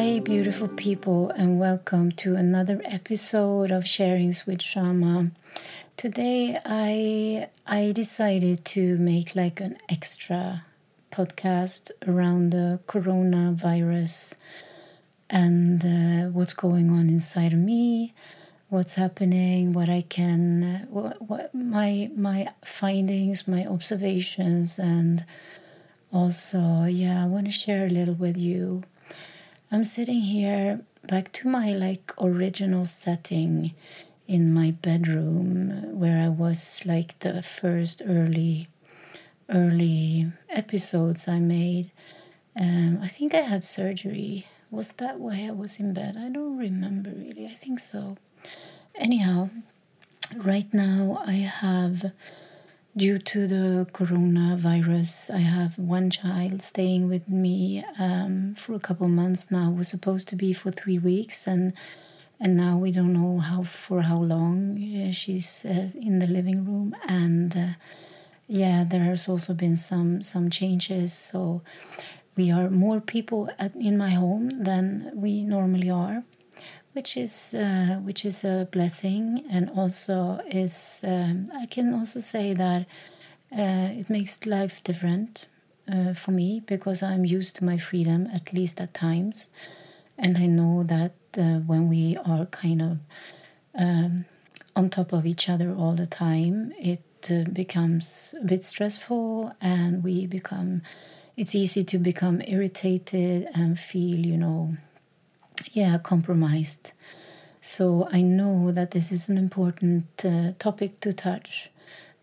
Hi, beautiful people, and welcome to another episode of Sharings with Shama. Today, I I decided to make like an extra podcast around the coronavirus and uh, what's going on inside of me, what's happening, what I can, what, what my my findings, my observations, and also, yeah, I want to share a little with you I'm sitting here back to my like original setting in my bedroom where I was like the first early early episodes I made. Um, I think I had surgery. Was that why I was in bed? I don't remember really. I think so. Anyhow, right now I have due to the coronavirus, I have one child staying with me um, for a couple months now. It was supposed to be for three weeks, and and now we don't know how for how long. she's uh, in the living room, and uh, yeah, there has also been some some changes. So we are more people at, in my home than we normally are which is uh, which is a blessing, and also is um, I can also say that uh, it makes life different uh, for me because I'm used to my freedom at least at times, and I know that uh, when we are kind of um, on top of each other all the time, it uh, becomes a bit stressful, and we become. It's easy to become irritated and feel, you know, yeah compromised. So i know that this is an important uh, topic to touch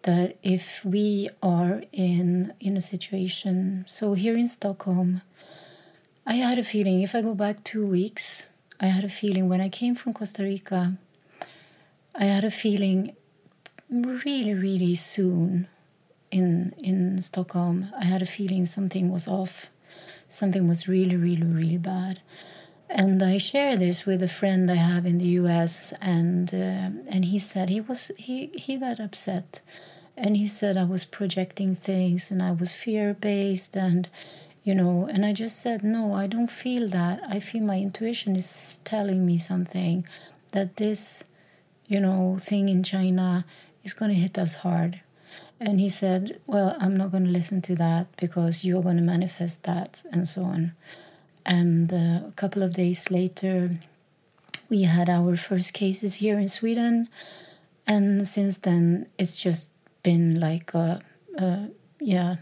that if we are in in a situation so here in stockholm i had a feeling if i go back 2 weeks i had a feeling when i came from costa rica i had a feeling really really soon in in stockholm i had a feeling something was off something was really really really bad and I shared this with a friend I have in the U.S. and uh, and he said he was he he got upset, and he said I was projecting things and I was fear based and you know and I just said no I don't feel that I feel my intuition is telling me something that this you know thing in China is going to hit us hard. And he said, Well, I'm not going to listen to that because you're going to manifest that, and so on. And uh, a couple of days later, we had our first cases here in Sweden. And since then, it's just been like, a, a, yeah.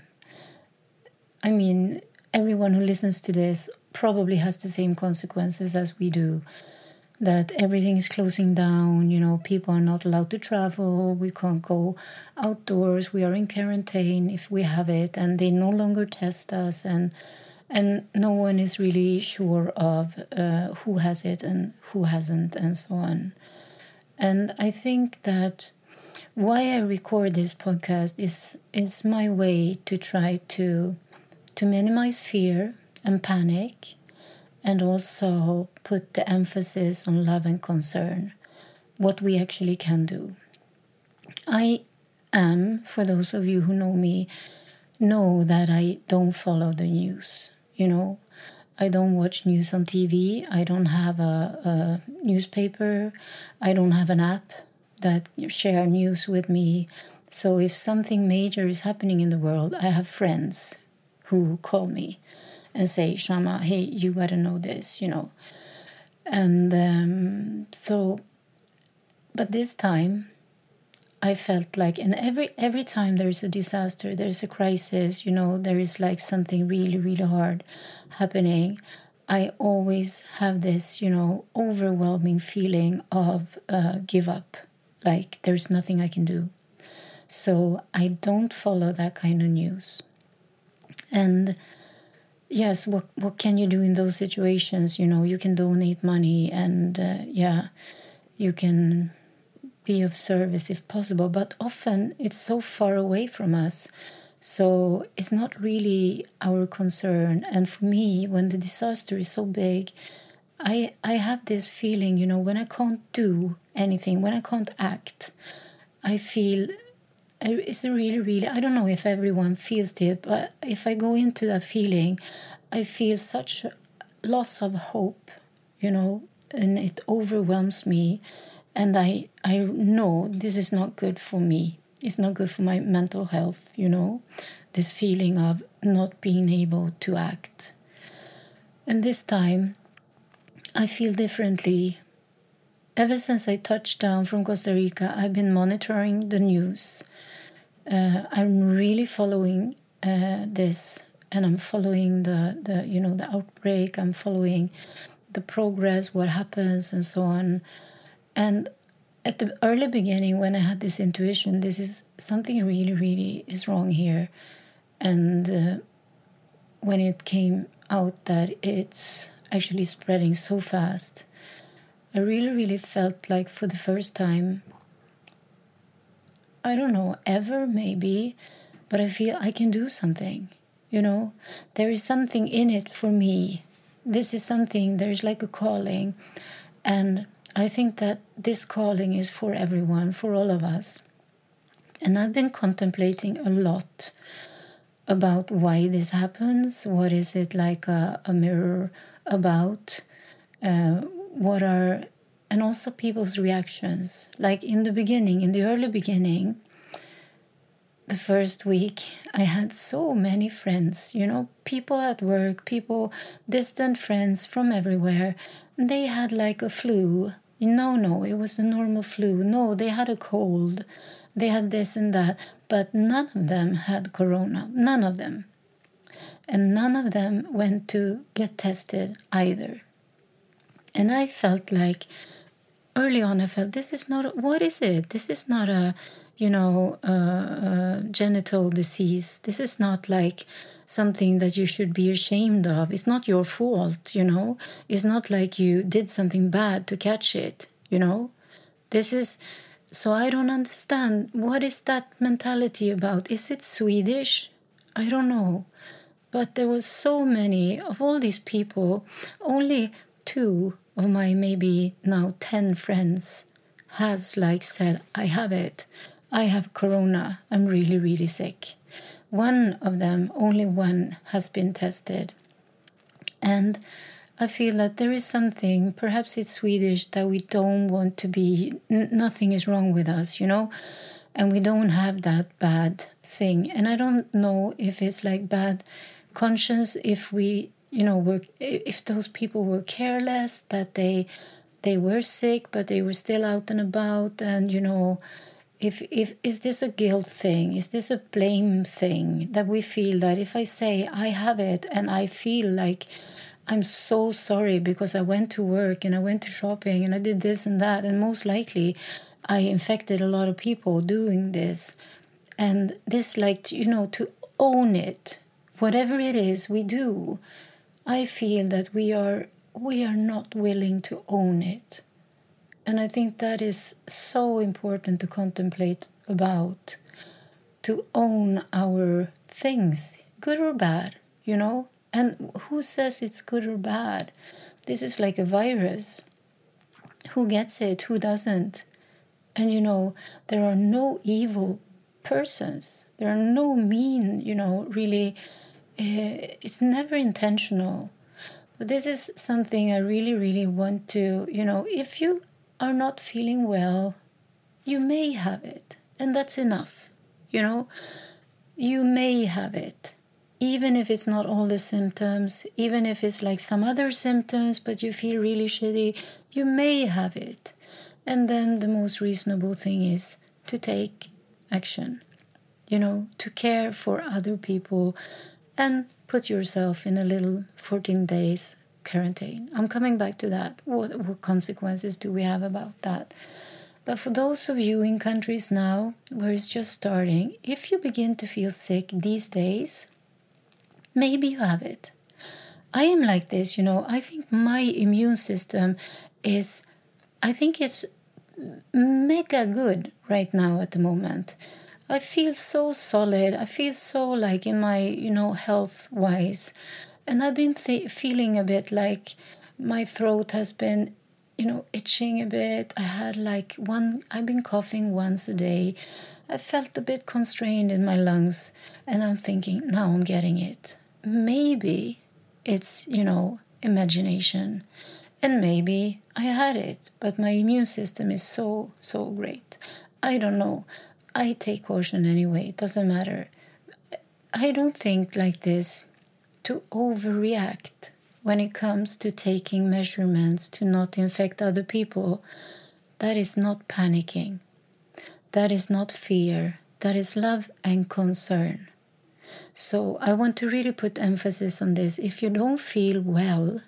I mean, everyone who listens to this probably has the same consequences as we do that everything is closing down you know people are not allowed to travel we can't go outdoors we are in quarantine if we have it and they no longer test us and and no one is really sure of uh, who has it and who hasn't and so on. And i think that why i record this podcast is is my way to try to to minimize fear and panic and also put the emphasis on love and concern what we actually can do. I am for those of you who know me know that i don't follow the news you know i don't watch news on tv i don't have a, a newspaper. I don't have an app that share news with me. So if something major is happening in the world i have friends who call me and say shama hey you got to know this you know. And um, so but this time I felt like, and every every time there is a disaster, there is a crisis, you know, there is like something really really hard happening. I always have this, you know, overwhelming feeling of uh, give up, like there's nothing I can do. So I don't follow that kind of news. And yes, what what can you do in those situations? You know, you can donate money, and uh, yeah, you can be of service if possible, but often it's so far away from us. So it's not really our concern. And for me, when the disaster is so big, I I have this feeling, you know, when I can't do anything, when I can't act, I feel it's really, really. I don't know if everyone feels it, but if I go into that feeling, I feel such loss of hope, you know, and it overwhelms me. And I, I know this is not good for me. It's not good for my mental health, you know, this feeling of not being able to act. And this time, I feel differently. Ever since I touched down from Costa Rica, I've been monitoring the news. Uh, I'm really following uh, this, and I'm following the, the you know the outbreak. I'm following the progress, what happens, and so on. And at the early beginning, when I had this intuition, this is something really, really is wrong here, and uh, when it came out that it's actually spreading so fast, I really, really felt like for the first time, I don't know, ever maybe, but I feel I can do something. You know, there is something in it for me. This is something, there's like a calling. And I think that this calling is for everyone, for all of us. And I've been contemplating a lot about why this happens. What is it like a, a mirror about? Uh, what are, and also people's reactions. Like in the beginning, in the early beginning, the first week, I had so many friends, you know, people at work, people, distant friends from everywhere. They had like a flu. No, no, it was the normal flu. No, they had a cold. They had this and that. But none of them had corona. None of them. And none of them went to get tested either. And I felt like, early on, I felt this is not, what is it? This is not a, you know, uh, uh, genital disease. This is not like something that you should be ashamed of. It's not your fault, you know. It's not like you did something bad to catch it, you know. This is so I don't understand what is that mentality about. Is it Swedish? I don't know. But there was so many of all these people, only two of my maybe now 10 friends has like said I have it I have corona. I'm really, really sick. One of them, only one, has been tested. And I feel that there is something, perhaps it's Swedish, that we don't want to be, n- nothing is wrong with us, you know? And we don't have that bad thing. And I don't know if it's like bad conscience, if we, you know, were, if those people were careless, that they, they were sick, but they were still out and about, and, you know, if if is this a guilt thing? Is this a blame thing that we feel that if i say i have it and i feel like i'm so sorry because i went to work and i went to shopping and i did this and that and most likely i infected a lot of people doing this. And this like you know to own it whatever it is we do i feel that we are we are not willing to own it and I think that is so important to contemplate about, to own our things, good or bad, you know? And who says it's good or bad? This is like a virus. Who gets it? Who doesn't? And you know, there are no evil persons. There are no mean, you know, really, uh, it's never intentional. But this is something I really, really want to, you know, if you are not feeling well, you may have it, and that's enough. You know, you may have it, even if it's not all the symptoms, even if it's like some other symptoms, but you feel really shitty, you may have it. And then the most reasonable thing is to take action, you know, to care for other people and put yourself in a little 14 days quarantine. I'm coming back to that. What, what consequences do we have about that? But for those of you in countries now where it's just starting, if you begin to feel sick these days, maybe you have it. I am like this, you know. I think my immune system is, I think it's mega good right now at the moment. I feel so solid. I feel so like in my, you know, health wise. And I've been th- feeling a bit like my throat has been, you know, itching a bit. I had like one, I've been coughing once a day. I felt a bit constrained in my lungs. And I'm thinking, now I'm getting it. Maybe it's, you know, imagination. And maybe I had it, but my immune system is so, so great. I don't know. I take caution anyway, it doesn't matter. I don't think like this to overreact when it comes to taking measurements to not infect other people. That is not panicking. That is not fear. That is love and concern. So I want to really put emphasis on this. If you don't feel well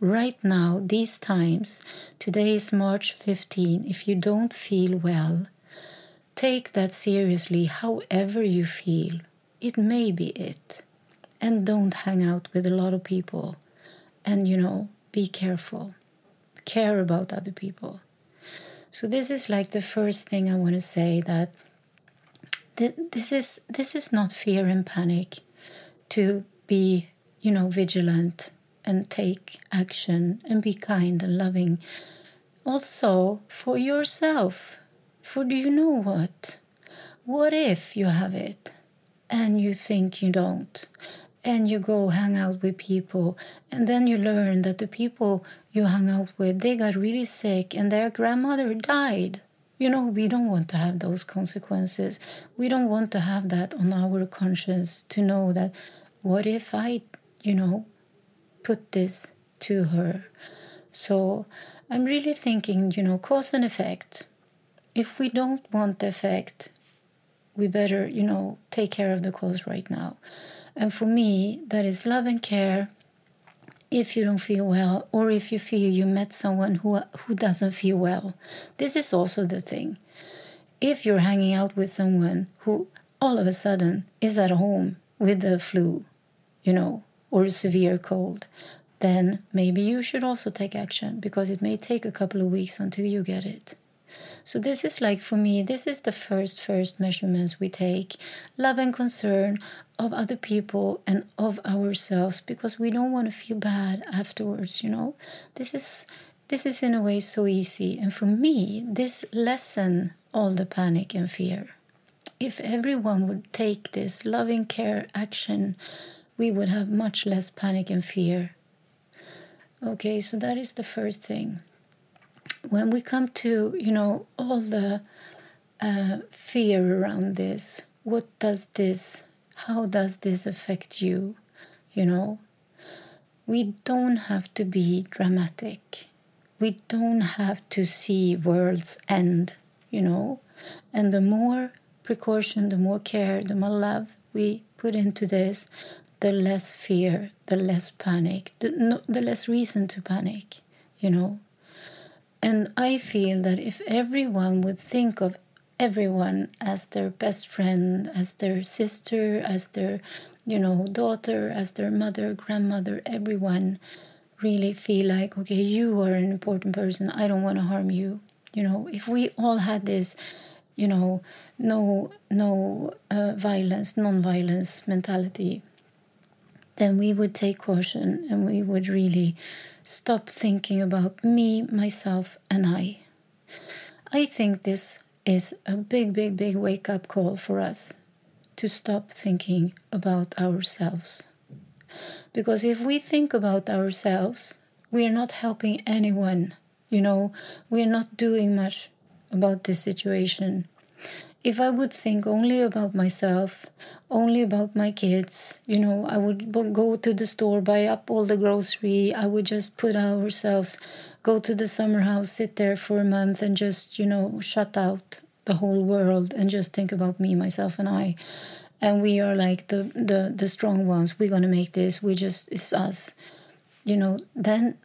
right now, these times, today is March 15, if you don't feel well, take that seriously however you feel. It may be it. And don't hang out with a lot of people. And, you know, be careful. Care about other people. So this is like the first thing I want to say that this is this is not fear and panic to be you know vigilant and take action and be kind and loving also for yourself for do you know what what if you have it and you think you don't and you go hang out with people and then you learn that the people you hung out with they got really sick and their grandmother died you know, we don't want to have those consequences. We don't want to have that on our conscience to know that what if I, you know, put this to her? So I'm really thinking, you know, cause and effect. If we don't want the effect, we better, you know, take care of the cause right now. And for me, that is love and care. If you don't feel well or if you feel you met someone who who doesn't feel well. This is also the thing. If you're hanging out with someone who all of a sudden is at home with the flu you know or a severe cold then maybe you should also take action because it may take a couple of weeks until you get it so this is like for me, this is the first first measurements we take, love and concern of other people and of ourselves because we don't want to feel bad afterwards, you know. This is this is in a way so easy and for me this lessen all the panic and fear. If everyone would take this loving care action, we would have much less panic and fear. Okay, so that is the first thing when we come to you know all the uh, fear around this what does this how does this affect you you know? We don't have to be dramatic. We don't have to see worlds end you know? And the more precaution the more care the more love we put into this the less fear the less panic the, no, the less reason to panic you know and I feel that if everyone would think of everyone as their best friend, as their sister, as their, you know, daughter, as their mother, grandmother, everyone really feel like, okay, you are an important person. I don't want to harm you. You know, if we all had this, you know, no no uh, violence, non-violence mentality, then we would take caution and we would really stop thinking about me, myself, and I. I think this is a big, big, big wake up call for us to stop thinking about ourselves. Because if we think about ourselves, we are not helping anyone. You know, we're not doing much about this situation if I would think only about myself, only about my kids, you know, I would go to the store, buy up all the grocery. I would just put ourselves, go to the summer house, sit there for a month, and just, you know, shut out the whole world and just think about me, myself, and I. And we are like the the the strong ones. We're gonna make this. We just it's us, you know. Then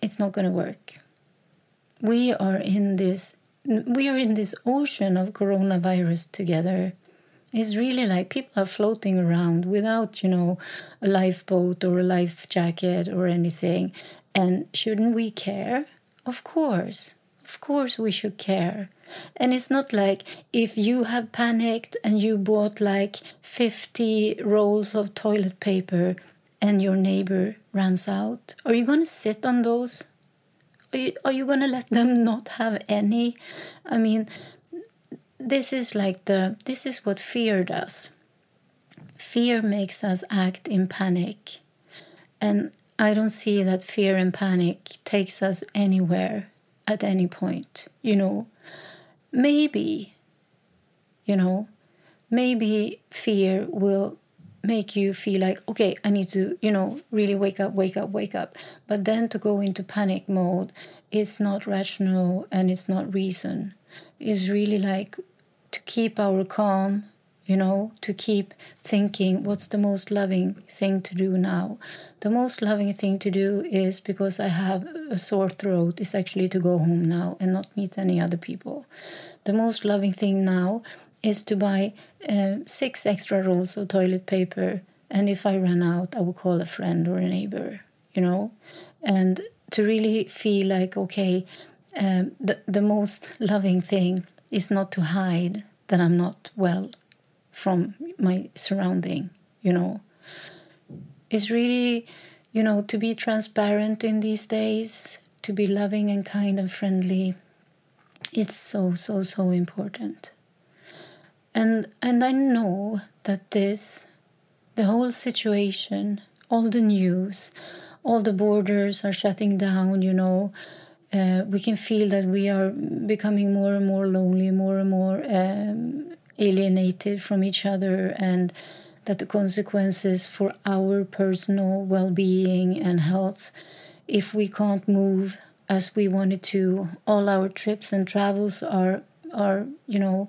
it's not gonna work. We are in this we are in this ocean of coronavirus together. It's really like people are floating around without, you know, a lifeboat or a life jacket or anything. And shouldn't we care? Of course. Of course, we should care. And it's not like if you have panicked and you bought like 50 rolls of toilet paper and your neighbor runs out, are you going to sit on those? Are you, are you going to let them not have any? I mean, this is like the this is what fear does. Fear makes us act in panic. And I don't see that fear and panic takes us anywhere at any point. You know, maybe, you know, maybe fear will make you feel like, okay, I need to, you know, really wake up, wake up, wake up. But then to go into panic mode, it's not rational and it's not reason. It's really like to keep our calm you know, to keep thinking what's the most loving thing to do now. The most loving thing to do is because I have a sore throat, is actually to go home now and not meet any other people. The most loving thing now is to buy uh, six extra rolls of toilet paper, and if I run out, I will call a friend or a neighbor, you know, and to really feel like, okay, um, the, the most loving thing is not to hide that I'm not well from my surrounding you know? It's really you know to be transparent in these days to be loving and kind and friendly it's so so so important and and i know that this the whole situation all the news all the borders are shutting down you know. Uh, we can feel that we are becoming more and more lonely more and more um, alienated from each other and that the consequences for our personal well-being and health if we can't move as we wanted to all our trips and travels are are you know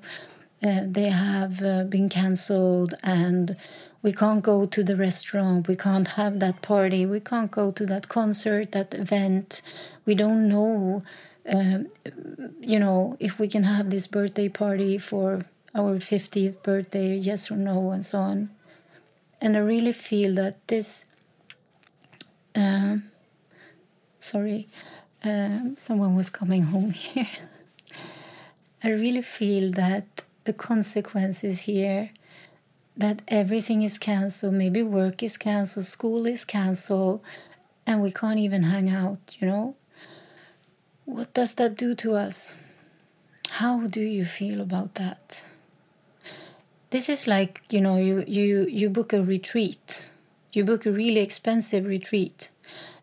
uh, they have uh, been cancelled and we can't go to the restaurant we can't have that party we can't go to that concert that event we don't know um, you know if we can have this birthday party for our 50th birthday, yes or no, and so on. And I really feel that this. Uh, sorry, uh, someone was coming home here. I really feel that the consequences here that everything is cancelled, maybe work is cancelled, school is cancelled, and we can't even hang out, you know? What does that do to us? How do you feel about that? this is like you know you you you book a retreat you book a really expensive retreat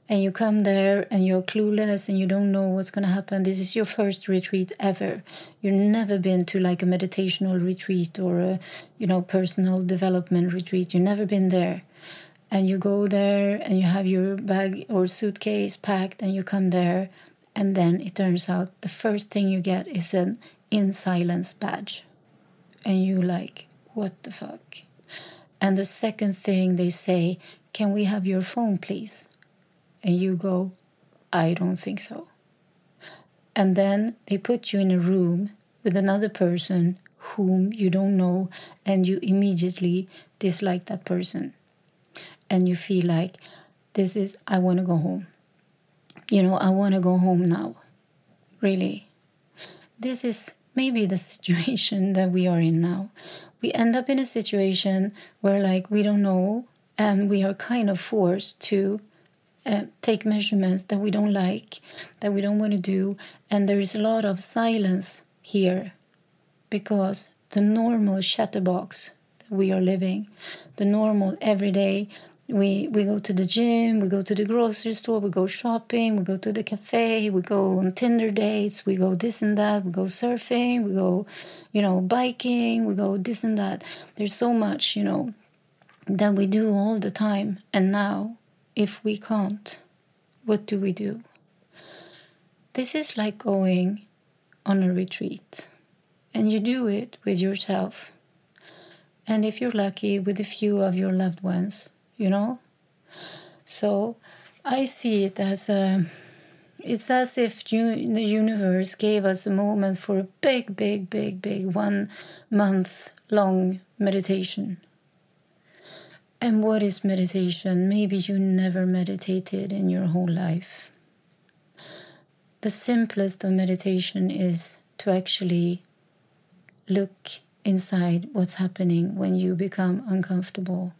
and you come there and you're clueless and you don't know what's going to happen. This is your first retreat ever. You've never been to like a meditational retreat or a you know personal development retreat. You've never been there. And you go there and you have your bag or suitcase packed and you come there and then it turns out the first thing you get is an in silence badge. And you like what the fuck? And the second thing they say, Can we have your phone, please? And you go, I don't think so. And then they put you in a room with another person whom you don't know, and you immediately dislike that person. And you feel like, This is, I want to go home. You know, I want to go home now. Really. This is maybe the situation that we are in now we end up in a situation where like we don't know and we are kind of forced to uh, take measurements that we don't like that we don't want to do and there is a lot of silence here because the normal chatterbox that we are living the normal everyday we we go to the gym we go to the grocery store we go shopping we go to the cafe we go on tinder dates we go this and that we go surfing we go you know biking we go this and that. There's so much you know that we do all the time and now if we can't what do we do? This is like going on a retreat and you do it with yourself. And if you're lucky with a few of your loved ones you know? So i see it as a it's as if the universe gave us a moment for a big big big big one month long meditation and what is meditation? Maybe you never meditated in your whole life. The simplest of meditation is to actually look inside what's happening when you become uncomfortable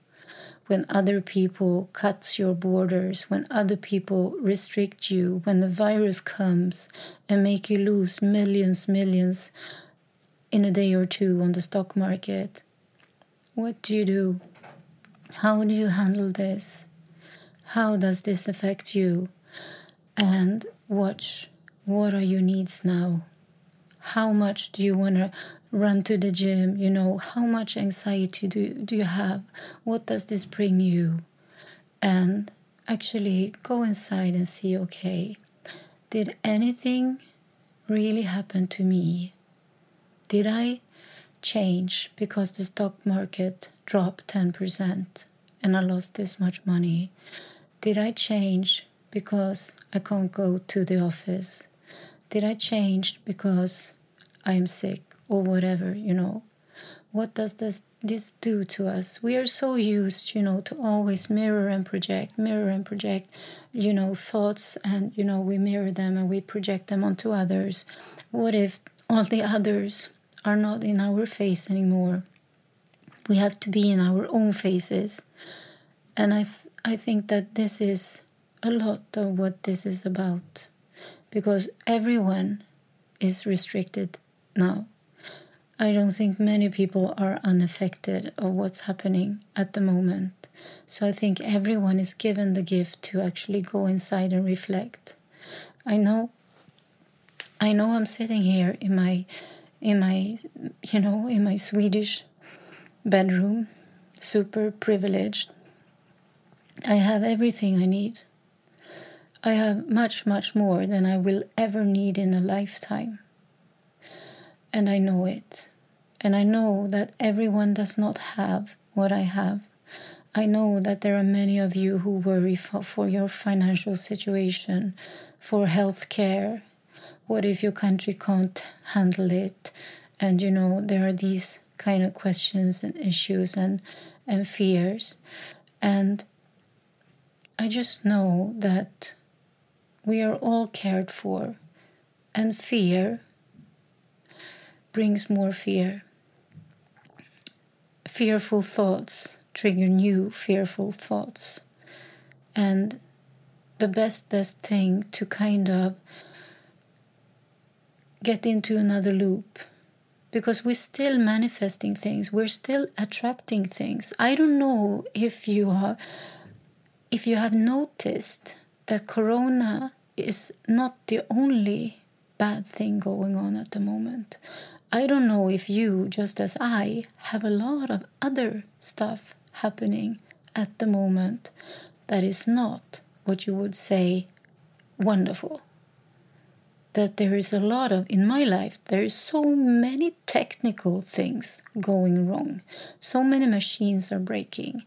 when other people cuts your borders, when other people restrict you, when the virus comes and make you lose millions, millions in a day or two on the stock market, what do you do? How do you handle this? how does this affect you? And watch what are your needs now? How much do you want to run to the gym? You know, how much anxiety do, do you have? What does this bring you? And actually go inside and see okay, did anything really happen to me? Did I change because the stock market dropped 10% and I lost this much money? Did I change because I can't go to the office? Did I change because I'm sick or whatever, you know? what does this this do to us we are so used you know to always mirror and project mirror and project you know thoughts and you know we mirror them and we project them onto others what if all the others are not in our face anymore we have to be in our own faces and i th- i think that this is a lot of what this is about because everyone is restricted now I don't think many people are unaffected of what's happening at the moment. So I think everyone is given the gift to actually go inside and reflect. I know I know I'm sitting here in my in my you know, in my Swedish bedroom, super privileged. I have everything I need. I have much, much more than I will ever need in a lifetime and I know it. And I know that everyone does not have what I have. I know that there are many of you who worry for, for your financial situation, for health care. What if your country can't handle it? And you know, there are these kind of questions and issues and, and fears. And I just know that we are all cared for. And fear brings more fear. Fearful thoughts trigger new fearful thoughts. And the best, best thing to kind of get into another loop. Because we're still manifesting things we're still attracting things. I don't know if you are if you have noticed that corona is not the only bad thing going on at the moment. I don't know if you, just as I, have a lot of other stuff happening at the moment that is not what you would say wonderful. That there is a lot of, in my life, there is so many technical things going wrong. So many machines are breaking.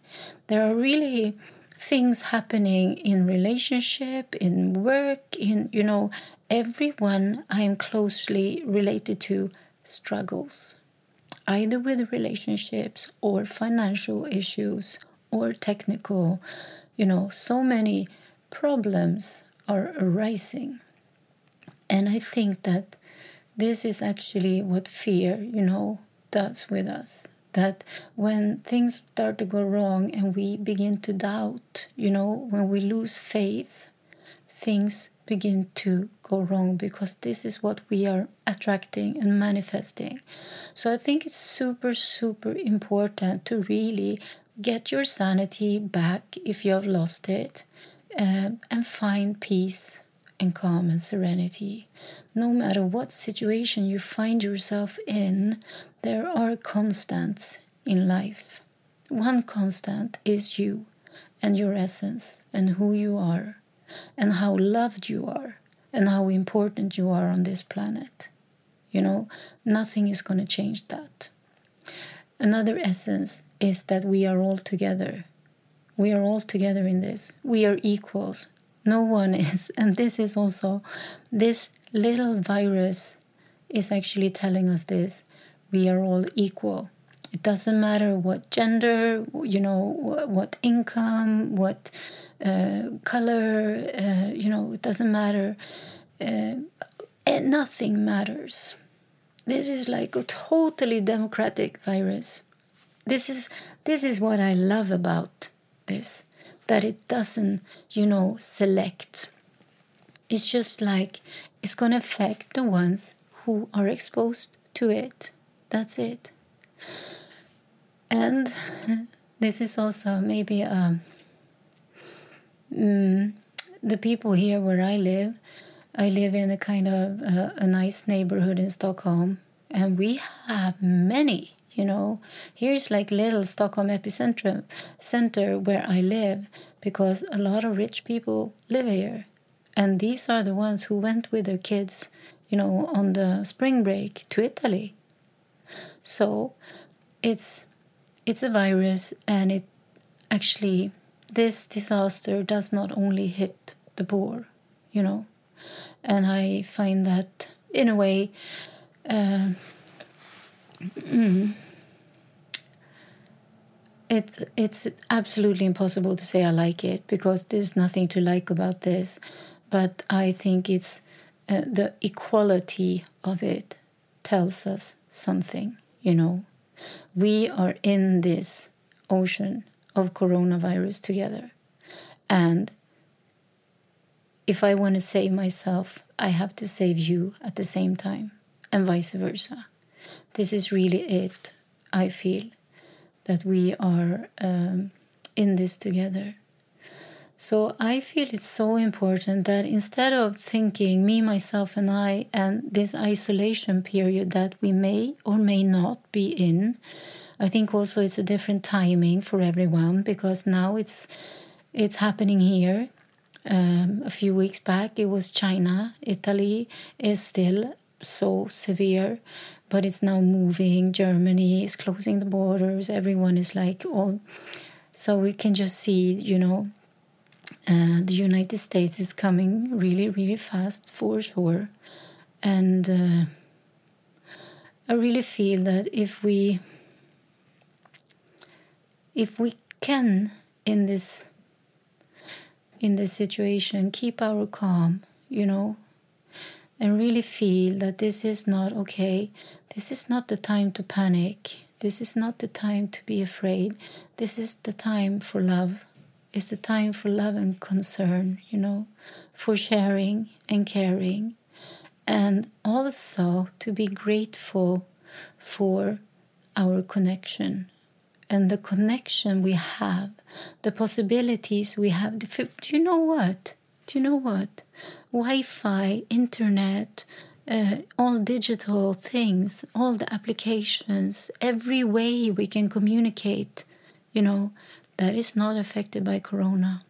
There are really things happening in relationship, in work, in, you know, everyone I am closely related to struggles, either with relationships or financial issues or technical, you know, so many problems are arising. And I think that this is actually what fear, you know, does with us. That when things start to go wrong and we begin to doubt, you know, when we lose faith, things begin to go wrong because this is what we are attracting and manifesting. So I think it's super, super important to really get your sanity back if you have lost it um, and find peace and calm and serenity. No matter what situation you find yourself in, there are constants in life. One constant is you and your essence and who you are and how loved you are and how important you are on this planet. You know, nothing is going to change that. Another essence is that we are all together. We are all together in this. We are equals. No one is. And this is also, this little virus is actually telling us this. We are all equal. It doesn't matter what gender, you know, what income, what uh, color, uh, you know, it doesn't matter. Uh, nothing matters. This is like a totally democratic virus. This is this is what I love about this, that it doesn't, you know, select. It's just like it's gonna affect the ones who are exposed to it. That's it. And this is also maybe a mm, the people here where I live, I live in a kind of uh, a nice neighborhood in Stockholm, and we have many. You know, here's like little Stockholm epicenter center where I live because a lot of rich people live here, and these are the ones who went with their kids, you know, on the spring break to Italy. So, it's it's a virus, and it actually this disaster does not only hit the poor, you know, and I find that in a way. Uh, it's it's absolutely impossible to say I like it because there's nothing to like about this, but I think it's uh, the equality of it tells us something. You know, we are in this ocean of coronavirus together, and if I want to save myself, I have to save you at the same time, and vice versa. This is really it. I feel that we are um, in this together. So I feel it's so important that instead of thinking me, myself, and I, and this isolation period that we may or may not be in, I think also it's a different timing for everyone because now it's it's happening here. Um, a few weeks back, it was China. Italy is still so severe but it's now moving. Germany is closing the borders. Everyone is like all. So we can just see, you know, uh, the United States is coming really, really fast for sure. And uh, I really feel that if we, if we can in this, in this situation, keep our calm, you know, and really feel that this is not okay. This is not the time to panic. This is not the time to be afraid. This is the time for love. It's the time for love and concern, you know, for sharing and caring. And also to be grateful for our connection and the connection we have, the possibilities we have. Do you know what? Do you know what? Wi Fi, internet, uh, all digital things, all the applications, every way we can communicate, you know, that is not affected by corona.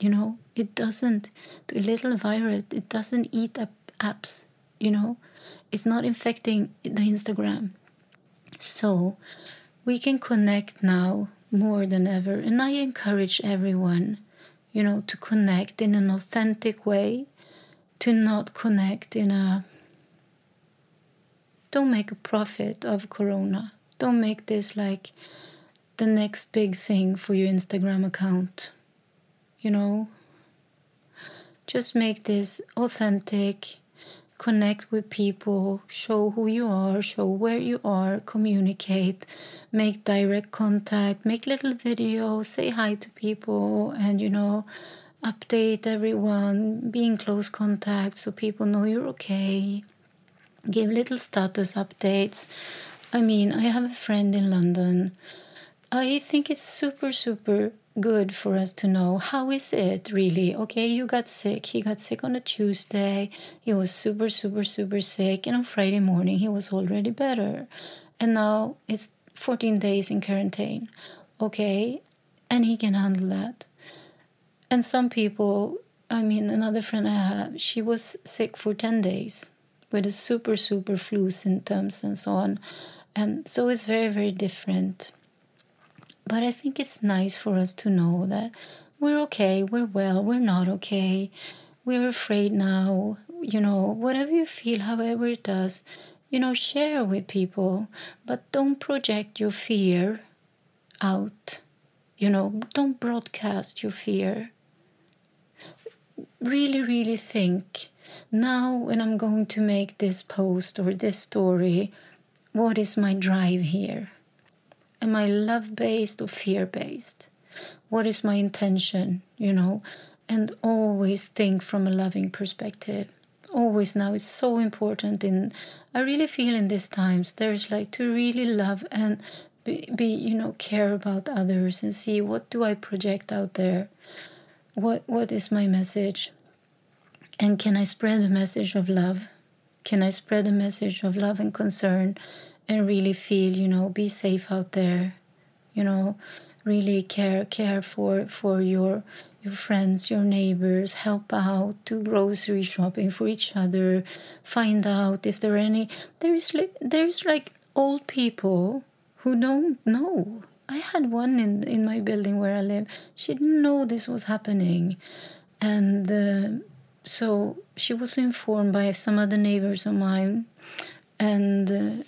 You know, it doesn't, the little virus, it doesn't eat up apps, you know, it's not infecting the Instagram. So we can connect now more than ever. And I encourage everyone, you know, to connect in an authentic way to not connect in a don't make a profit of corona. Don't make this like the next big thing for your instagram account you know? Just make this authentic connect with people show who you are show where you are communicate make direct contact make little videos say hi to people and you know update everyone, be in close contact so people know you're okay, give little status updates. I mean, I have a friend in London. I think it's super, super good for us to know how is it really? Okay you got sick. He got sick on a tuesday. He was super super super sick. And on friday morning he was already better. And now it's 14 days in quarantine. Okay and he can handle that. And some people, I mean, another friend I have, she was sick for 10 days with a super, super flu symptoms and so on. And so it's very, very different. But I think it's nice for us to know that we're okay, we're well, we're not okay, we're afraid now. You know, whatever you feel, however it does, you know, share with people, but don't project your fear out. You know, don't broadcast your fear really, really think now when I'm going to make this post or this story, what is my drive here? Am I love based or fear based? What is my intention, you know? And always think from a loving perspective. Always now it's so important in I really feel in these times there's like to really love and be, be you know care about others and see what do I project out there what what is my message? And can I spread a message of love? Can I spread a message of love and concern and really feel, you know, be safe out there, you know, really care care for for your your friends, your neighbors, help out, do grocery shopping for each other, find out if there are any there's like there's like old people who don't know. I had one in in my building where I live. She didn't know this was happening, and uh, so she was informed by some other neighbors of mine, and uh,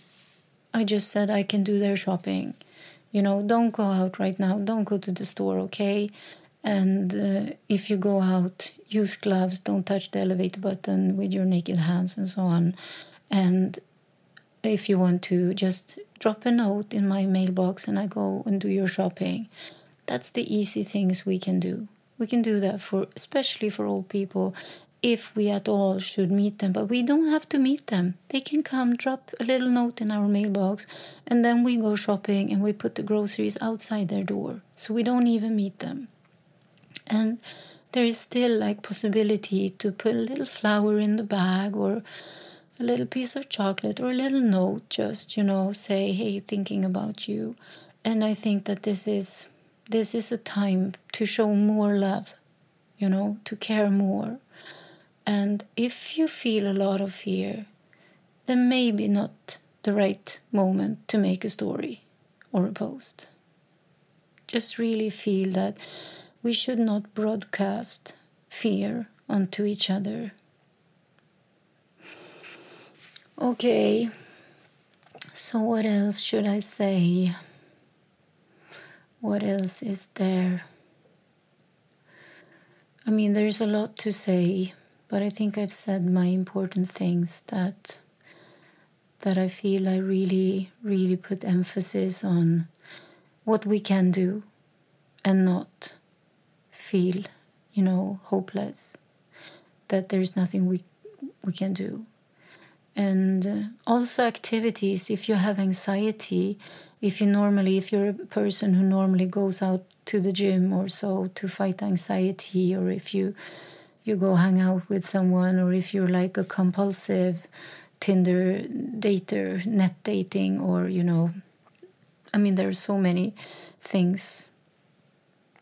I just said I can do their shopping. You know, don't go out right now. Don't go to the store, okay? And uh, if you go out, use gloves. Don't touch the elevator button with your naked hands and so on. And if you want to, just drop a note in my mailbox and I go and do your shopping. That's the easy things we can do. We can do that for, especially for old people, if we at all should meet them. But we don't have to meet them. They can come, drop a little note in our mailbox, and then we go shopping and we put the groceries outside their door. So we don't even meet them and there is still like possibility to put a little flower in the bag or a little piece of chocolate or a little note just you know say hey thinking about you and i think that this is this is a time to show more love you know to care more and if you feel a lot of fear then maybe not the right moment to make a story or a post just really feel that we should not broadcast fear onto each other. Okay, so what else should I say? What else is there? I mean, there's a lot to say, but I think I've said my important things that that I feel I really, really put emphasis on what we can do and not feel, you know, hopeless, that there's nothing we we can do. And uh, also activities. If you have anxiety, if you normally, if you're a person who normally goes out to the gym or so to fight anxiety, or if you you go hang out with someone, or if you're like a compulsive Tinder dater, net dating, or you know, I mean, there are so many things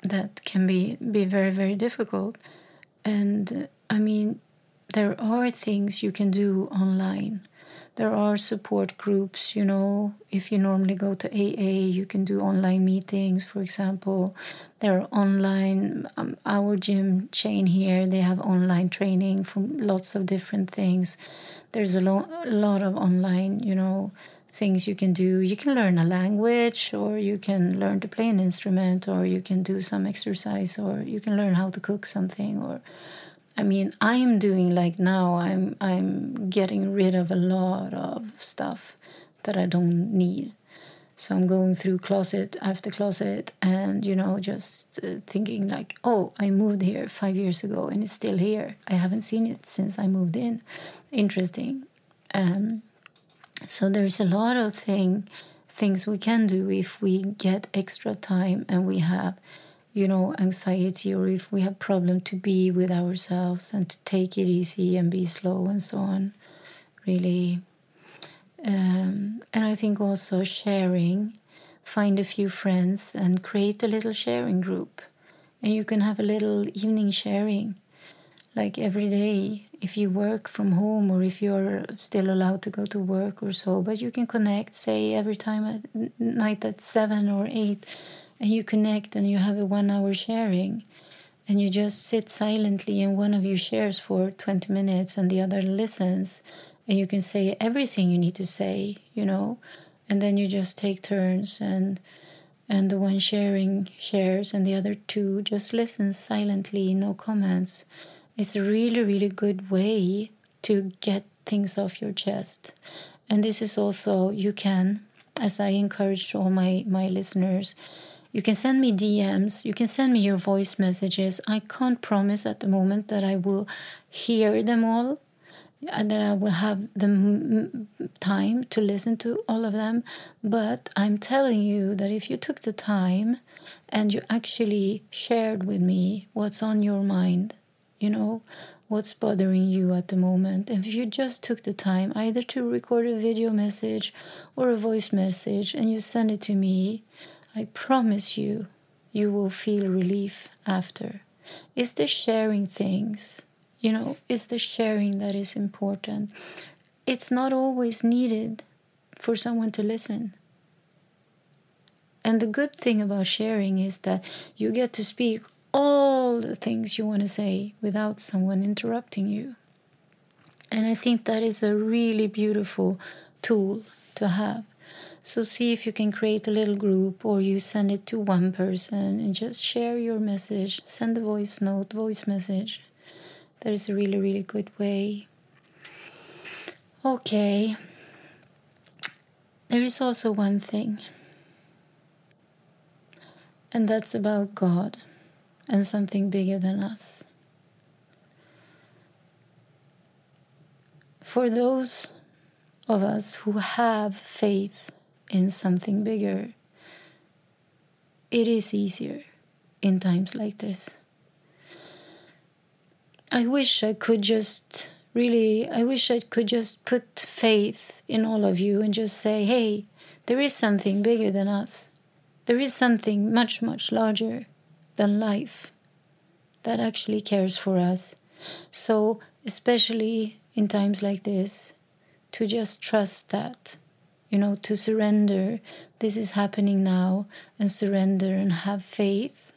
that can be be very very difficult. And i mean there are things you can do online there are support groups you know if you normally go to aa you can do online meetings for example there are online um, our gym chain here they have online training for lots of different things there's a, lo- a lot of online you know things you can do. You can learn a language, or you can learn to play an instrument, or you can do some exercise, or you can learn how to cook something. Or, I mean, I'm doing like now. I'm I'm getting rid of a lot of stuff that I don't need. So I'm going through closet after closet, and you know, just uh, thinking like, oh, I moved here five years ago, and it's still here. I haven't seen it since I moved in. Interesting. Um, so there's a lot of thing things we can do if we get extra time and we have you know anxiety or if we have problem to be with ourselves and to take it easy and be slow and so on really. Um, and i think also sharing find a few friends and create a little sharing group. And you can have a little evening sharing like every day if you work from home or if you're still allowed to go to work or so. But you can connect say every time at night at 7 or 8 and you connect and you have a 1 hour sharing and you just sit silently and one of you shares for 20 minutes and the other listens and you can say everything you need to say you know and then you just take turns and and the one sharing shares and the other two just listen silently no comments it's a really, really good way to get things off your chest. And this is also, you can, as I encourage all my, my listeners, you can send me DMs, you can send me your voice messages. I can't promise at the moment that I will hear them all and that I will have the time to listen to all of them. But I'm telling you that if you took the time and you actually shared with me what's on your mind, you know, what's bothering you at the moment. If you just took the time either to record a video message or a voice message and you send it to me, I promise you, you will feel relief after. It's the sharing things, you know, it's the sharing that is important. It's not always needed for someone to listen. And the good thing about sharing is that you get to speak all the things you want to say without someone interrupting you. And I think that is a really beautiful tool to have. So see if you can create a little group or you send it to one person and just share your message. Send a voice note, voice message. That is a really, really good way. Okay. There is also one thing, and that's about God and something bigger than us. For those of us who have faith in something bigger, it is easier in times like this. I wish I could just really, I wish I could just put faith in all of you and just say, hey, there is something bigger than us. There is something much, much larger than life that actually cares for us. So, especially in times like this, to just trust that, you know, to surrender. This is happening now, and surrender and have faith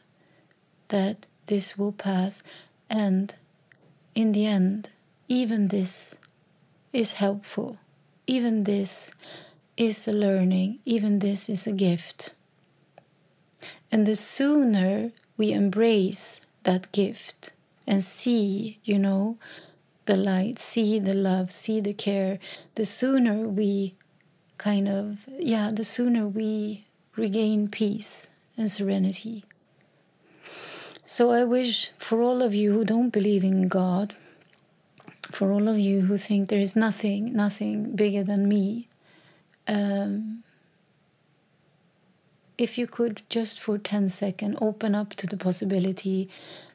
that this will pass. And in the end, even this is helpful. Even this is a learning. Even this is a gift. And the sooner we embrace that gift and see, you know, the light, see the love, see the care, the sooner we kind of, yeah, the sooner we regain peace and serenity. So I wish for all of you who don't believe in God, for all of you who think there is nothing, nothing bigger than me, um, if you could just for 10 seconds open up to the possibility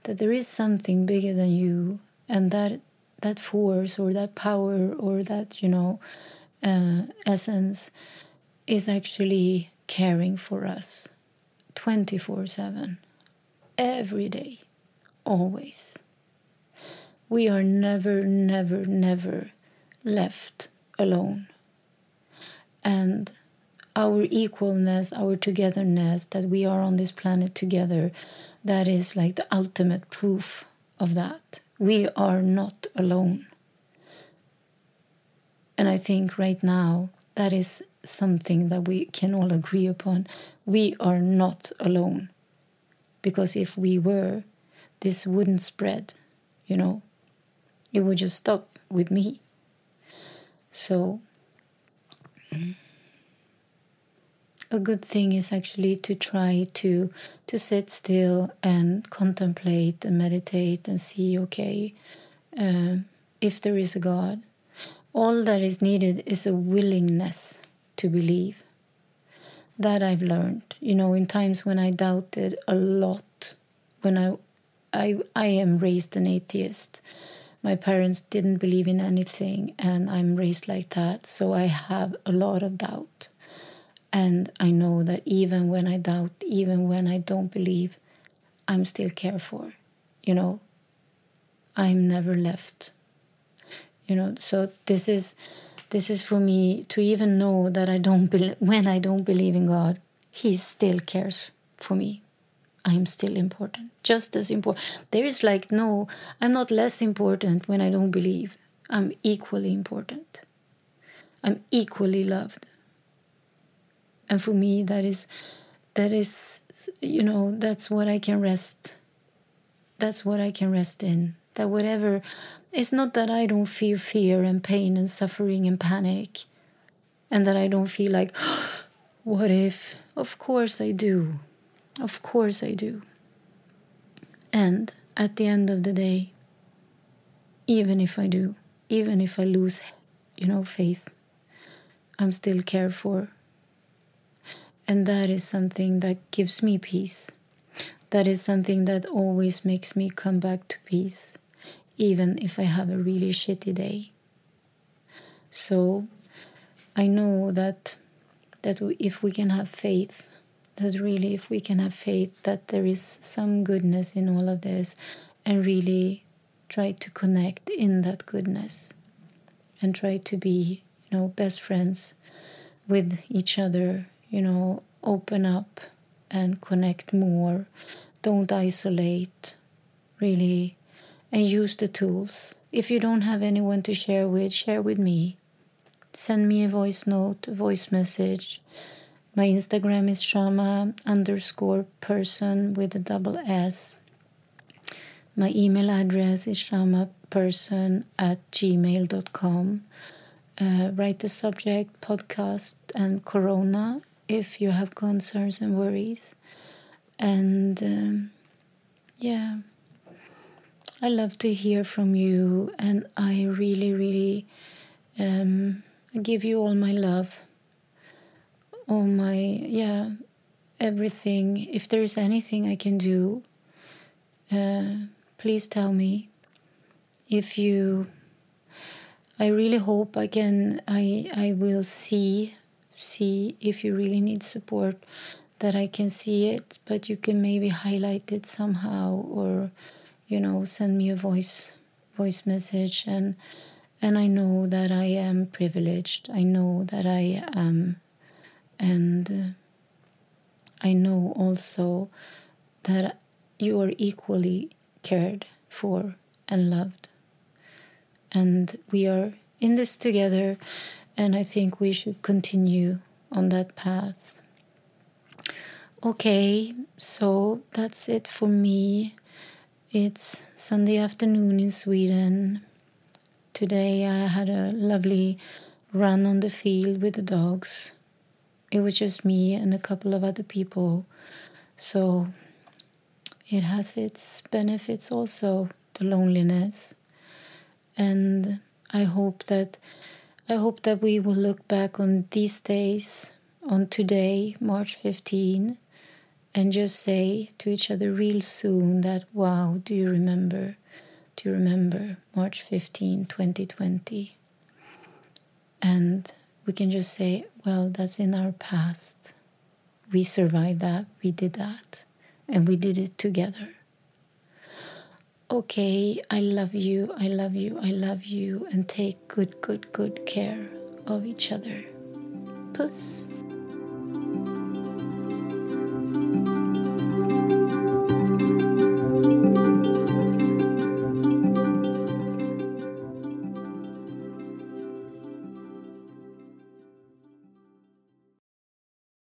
that there is something bigger than you and that that force or that power or that you know uh, essence is actually caring for us 24 7 every day always we are never never never left alone and our equalness, our togetherness, that we are on this planet together, that is like the ultimate proof of that. We are not alone. And I think right now that is something that we can all agree upon. We are not alone. Because if we were, this wouldn't spread, you know, it would just stop with me. So, a good thing is actually to try to to sit still and contemplate and meditate and see okay uh, if there is a god all that is needed is a willingness to believe that i've learned you know in times when i doubted a lot when i i, I am raised an atheist my parents didn't believe in anything and i'm raised like that so i have a lot of doubt and I know that even when I doubt, even when I don't believe, I'm still cared for. You know, I'm never left. You know, so this is this is for me to even know that I don't believe when I don't believe in God, He still cares for me. I am still important, just as important. There is like no, I'm not less important when I don't believe. I'm equally important. I'm equally loved and for me that is that is you know that's what i can rest that's what i can rest in that whatever it's not that i don't feel fear and pain and suffering and panic and that i don't feel like what if? Of course i do. Of course i do. And at the end of the day even if i do even if i lose you know faith i'm still cared for. And that is something that gives me peace. that is something that always makes me come back to peace, even if I have a really shitty day. So I know that that if we can have faith, that really if we can have faith that there is some goodness in all of this, and really try to connect in that goodness, and try to be, you know, best friends with each other, you know, open up and connect more. Don't isolate, really, and use the tools. If you don't have anyone to share with, share with me send me a voice note, a voice message. My Instagram is Shama underscore Persson with a double S. My email address is shamapersson at gmail.com. Uh, write the subject podcast and corona if you have concerns and worries. And um, yeah, I love to hear from you, and I really, really. Um, give you all my love, all my, yeah, everything. If there's anything I can do, uh, please tell me. If you, I really hope I can, I, I will see, see if you really need support, that I can see it, but you can maybe highlight it somehow or, you know, send me a voice, voice message and, and I know that I am privileged. I know that I am, and uh, I know also that you are equally cared for and loved. And we are in this together, and I think we should continue on that path. Okay, so that's it for me. It's Sunday afternoon in Sweden. Today I had a lovely run on the field with the dogs. It was just me and a couple of other people. So it has its benefits also, the loneliness. And I hope that I hope that we will look back on these days, on today, March 15, and just say to each other real soon that wow, do you remember? Do you remember March 15, 2020? And we can just say, well, that's in our past. We survived that, we did that, and we did it together. Okay, I love you, I love you, I love you, and take good, good, good care of each other. Puss.